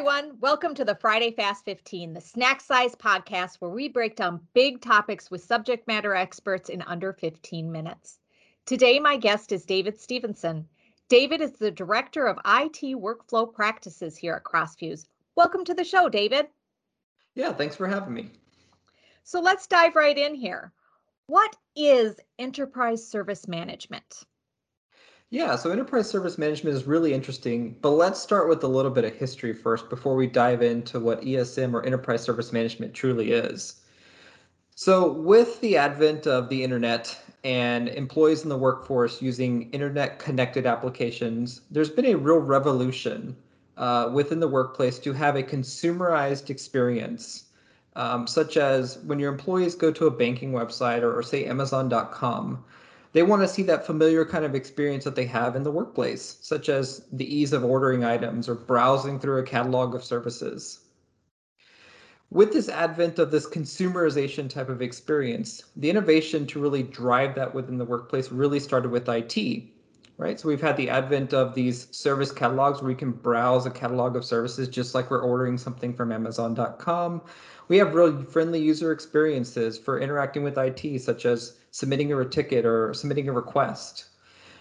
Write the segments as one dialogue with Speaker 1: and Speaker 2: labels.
Speaker 1: everyone. Welcome to the Friday Fast 15, the snack size podcast where we break down big topics with subject matter experts in under 15 minutes. Today, my guest is David Stevenson. David is the Director of IT Workflow Practices here at Crossfuze. Welcome to the show, David.
Speaker 2: Yeah, thanks for having me.
Speaker 1: So let's dive right in here. What is enterprise service management?
Speaker 2: Yeah, so enterprise service management is really interesting, but let's start with a little bit of history first before we dive into what ESM or enterprise service management truly is. So, with the advent of the internet and employees in the workforce using internet connected applications, there's been a real revolution uh, within the workplace to have a consumerized experience, um, such as when your employees go to a banking website or, or say Amazon.com they want to see that familiar kind of experience that they have in the workplace, such as the ease of ordering items or browsing through a catalog of services. With this advent of this consumerization type of experience, the innovation to really drive that within the workplace really started with IT, right? So we've had the advent of these service catalogs where we can browse a catalog of services just like we're ordering something from Amazon.com. We have really friendly user experiences for interacting with IT, such as submitting a ticket or submitting a request.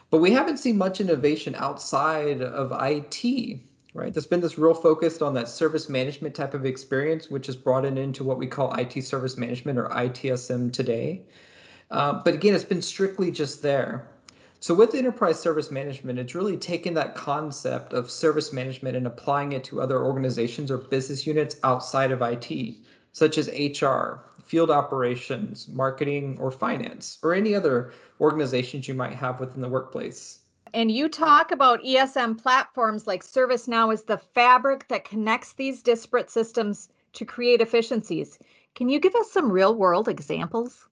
Speaker 2: But we haven't seen much innovation outside of IT, right? There's been this real focus on that service management type of experience, which is brought in into what we call IT service management or ITSM today. Uh, but again, it's been strictly just there. So with enterprise service management, it's really taken that concept of service management and applying it to other organizations or business units outside of IT, such as HR, field operations, marketing, or finance, or any other organizations you might have within the workplace.
Speaker 1: And you talk about ESM platforms like ServiceNow as the fabric that connects these disparate systems to create efficiencies. Can you give us some real world examples?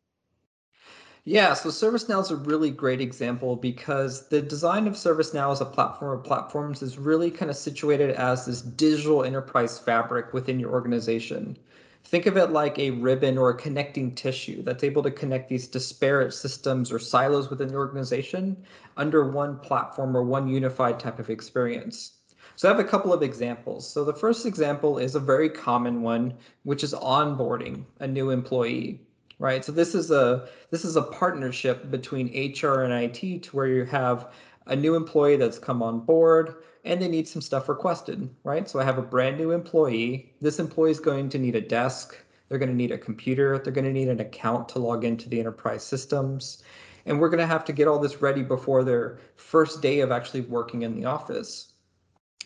Speaker 2: Yeah, so ServiceNow is a really great example because the design of ServiceNow as a platform of platforms is really kind of situated as this digital enterprise fabric within your organization. Think of it like a ribbon or a connecting tissue that's able to connect these disparate systems or silos within the organization under one platform or one unified type of experience. So I have a couple of examples. So the first example is a very common one, which is onboarding a new employee, right? So this is a this is a partnership between HR and IT to where you have a new employee that's come on board and they need some stuff requested, right? So I have a brand new employee. This employee is going to need a desk. They're going to need a computer. They're going to need an account to log into the enterprise systems. And we're going to have to get all this ready before their first day of actually working in the office.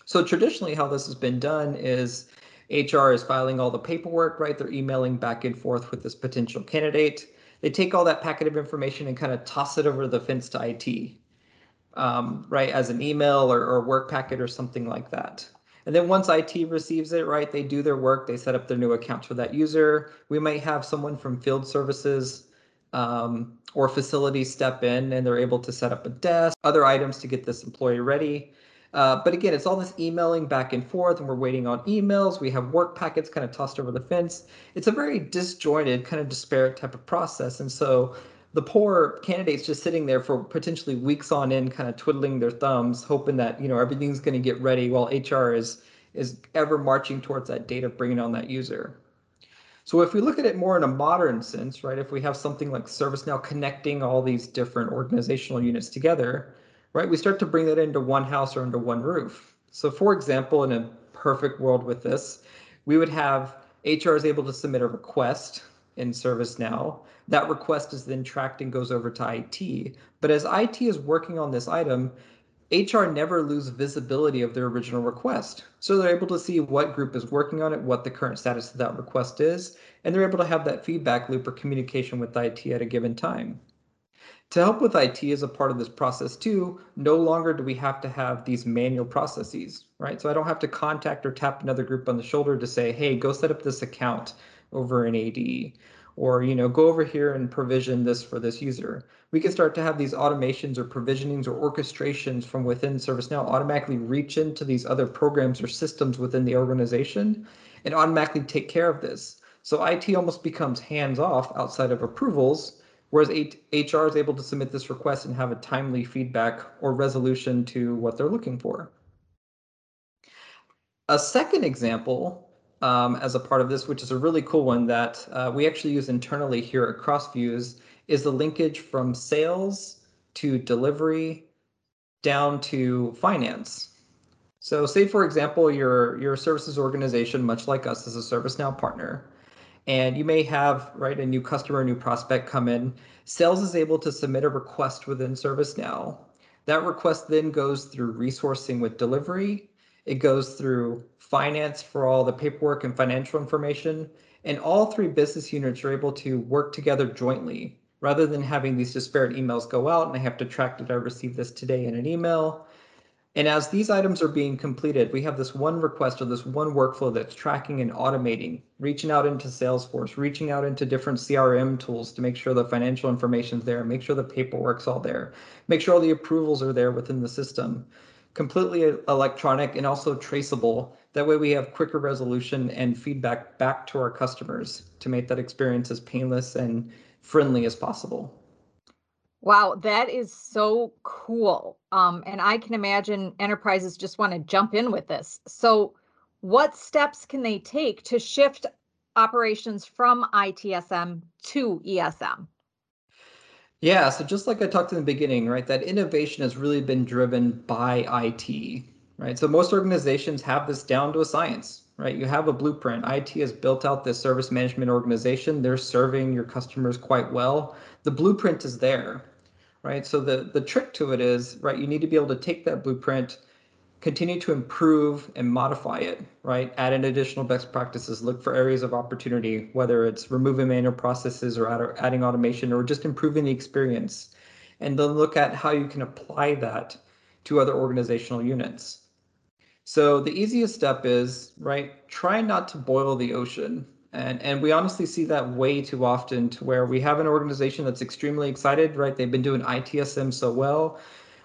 Speaker 2: So traditionally, how this has been done is HR is filing all the paperwork, right? They're emailing back and forth with this potential candidate. They take all that packet of information and kind of toss it over the fence to IT um, right, as an email or, or work packet or something like that. And then once IT receives it, right, they do their work, they set up their new account for that user. We might have someone from field services um, or facilities step in and they're able to set up a desk, other items to get this employee ready. Uh, but again, it's all this emailing back and forth, and we're waiting on emails. We have work packets kind of tossed over the fence. It's a very disjointed, kind of disparate type of process. And so the poor candidates just sitting there for potentially weeks on end, kind of twiddling their thumbs, hoping that you know everything's going to get ready while HR is is ever marching towards that date of bringing on that user. So if we look at it more in a modern sense, right, if we have something like ServiceNow connecting all these different organizational units together, right, we start to bring that into one house or under one roof. So for example, in a perfect world with this, we would have HR is able to submit a request in ServiceNow. That request is then tracked and goes over to IT. But as IT is working on this item, HR never lose visibility of their original request. So they're able to see what group is working on it, what the current status of that request is, and they're able to have that feedback loop or communication with IT at a given time. To help with IT as a part of this process too, no longer do we have to have these manual processes, right? So I don't have to contact or tap another group on the shoulder to say, hey, go set up this account over an AD or you know go over here and provision this for this user we can start to have these automations or provisionings or orchestrations from within ServiceNow automatically reach into these other programs or systems within the organization and automatically take care of this. So IT almost becomes hands off outside of approvals, whereas HR is able to submit this request and have a timely feedback or resolution to what they're looking for. A second example um, as a part of this, which is a really cool one that uh, we actually use internally here at Crossfuze, is the linkage from sales to delivery down to finance. So say, for example, you're, you're services organization, much like us as a ServiceNow partner, and you may have right a new customer, a new prospect come in. Sales is able to submit a request within ServiceNow. That request then goes through resourcing with delivery. It goes through finance for all the paperwork and financial information. And all three business units are able to work together jointly rather than having these disparate emails go out and I have to track did I receive this today in an email and as these items are being completed, we have this one request or this one workflow that's tracking and automating, reaching out into Salesforce, reaching out into different CRM tools to make sure the financial information is there, make sure the paperwork's all there, make sure all the approvals are there within the system. Completely electronic and also traceable. That way we have quicker resolution and feedback back to our customers to make that experience as painless and friendly as possible.
Speaker 1: Wow, that is so cool. Um, and I can imagine enterprises just want to jump in with this. So, what steps can they take to shift operations from ITSM to ESM?
Speaker 2: Yeah, so just like I talked in the beginning, right, that innovation has really been driven by IT, right? So most organizations have this down to a science, right? You have a blueprint. IT has built out this service management organization. They're serving your customers quite well. The blueprint is there right? So the, the trick to it is, right, you need to be able to take that blueprint, continue to improve and modify it, right? Add in additional best practices, look for areas of opportunity, whether it's removing manual processes or add, adding automation or just improving the experience. And then look at how you can apply that to other organizational units. So the easiest step is, right, try not to boil the ocean, and and we honestly see that way too often to where we have an organization that's extremely excited right? They've been doing ITSM so well.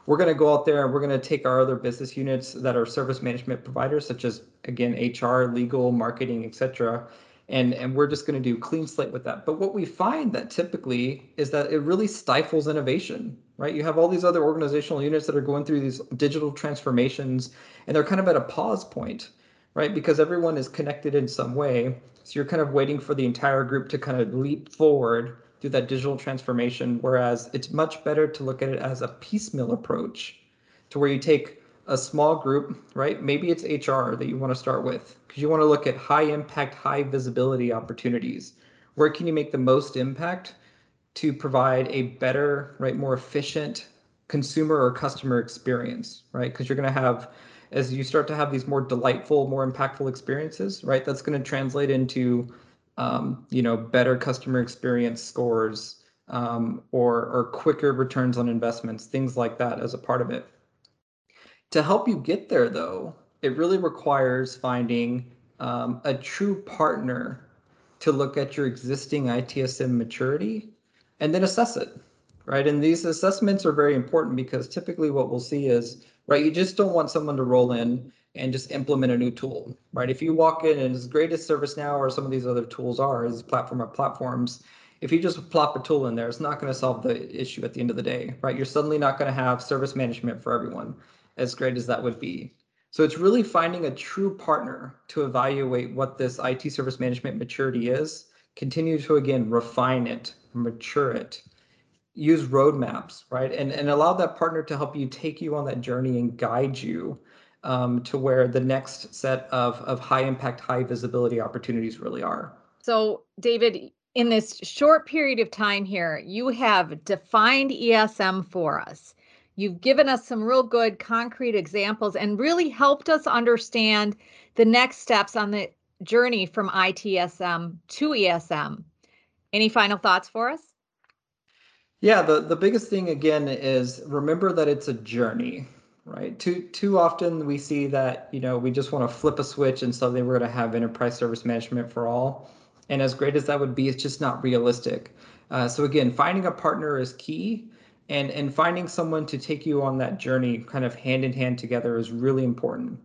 Speaker 2: We're going to go out there and we're going to take our other business units that are service management providers such as again HR legal marketing etc and and we're just going to do clean slate with that. But what we find that typically is that it really stifles innovation right? You have all these other organizational units that are going through these digital transformations and they're kind of at a pause point right because everyone is connected in some way so you're kind of waiting for the entire group to kind of leap forward through that digital transformation, whereas it's much better to look at it as a piecemeal approach to where you take a small group, right? Maybe it's HR that you want to start with because you want to look at high impact, high visibility opportunities. Where can you make the most impact to provide a better, right, more efficient consumer or customer experience, right? Because you're going to have as you start to have these more delightful, more impactful experiences, right? That's going to translate into, um, you know, better customer experience scores um, or or quicker returns on investments, things like that as a part of it. To help you get there, though, it really requires finding um, a true partner to look at your existing ITSM maturity and then assess it, right? And these assessments are very important because typically what we'll see is right? You just don't want someone to roll in and just implement a new tool, right? If you walk in and as great as ServiceNow or some of these other tools are, as platform or platforms, if you just plop a tool in there, it's not going to solve the issue at the end of the day, right? You're suddenly not going to have service management for everyone, as great as that would be. So it's really finding a true partner to evaluate what this IT service management maturity is, continue to again refine it, mature it, use roadmaps, right? And and allow that partner to help you take you on that journey and guide you um, to where the next set of of high impact, high visibility opportunities really are.
Speaker 1: So, David, in this short period of time here, you have defined ESM for us. You've given us some real good concrete examples and really helped us understand the next steps on the journey from ITSM to ESM. Any final thoughts for us?
Speaker 2: Yeah, the, the biggest thing again is remember that it's a journey, right? Too too often we see that, you know, we just want to flip a switch and suddenly we're going to have enterprise service management for all. And as great as that would be, it's just not realistic. Uh, so again, finding a partner is key and and finding someone to take you on that journey kind of hand in hand together is really important.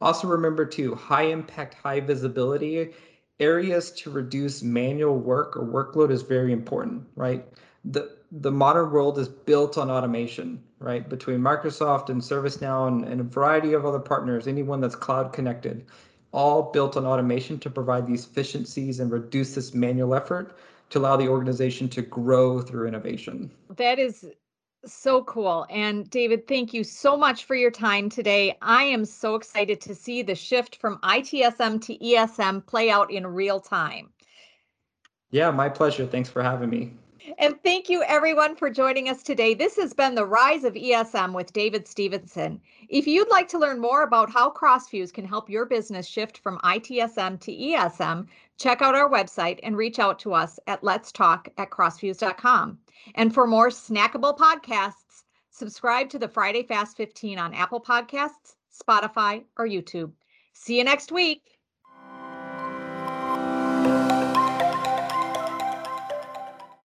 Speaker 2: Also remember too, high impact, high visibility areas to reduce manual work or workload is very important, right? The the modern world is built on automation, right? Between Microsoft and ServiceNow and, and a variety of other partners, anyone that's cloud connected, all built on automation to provide these efficiencies and reduce this manual effort to allow the organization to grow through innovation.
Speaker 1: That is so cool. And David, thank you so much for your time today. I am so excited to see the shift from ITSM to ESM play out in real time.
Speaker 2: Yeah, my pleasure. Thanks for having me.
Speaker 1: And thank you everyone for joining us today. This has been the Rise of ESM with David Stevenson. If you'd like to learn more about how Crossfuze can help your business shift from ITSM to ESM, check out our website and reach out to us at let's talk at crossfuze.com. And for more snackable podcasts, subscribe to the Friday Fast 15 on Apple Podcasts, Spotify, or YouTube. See you next week.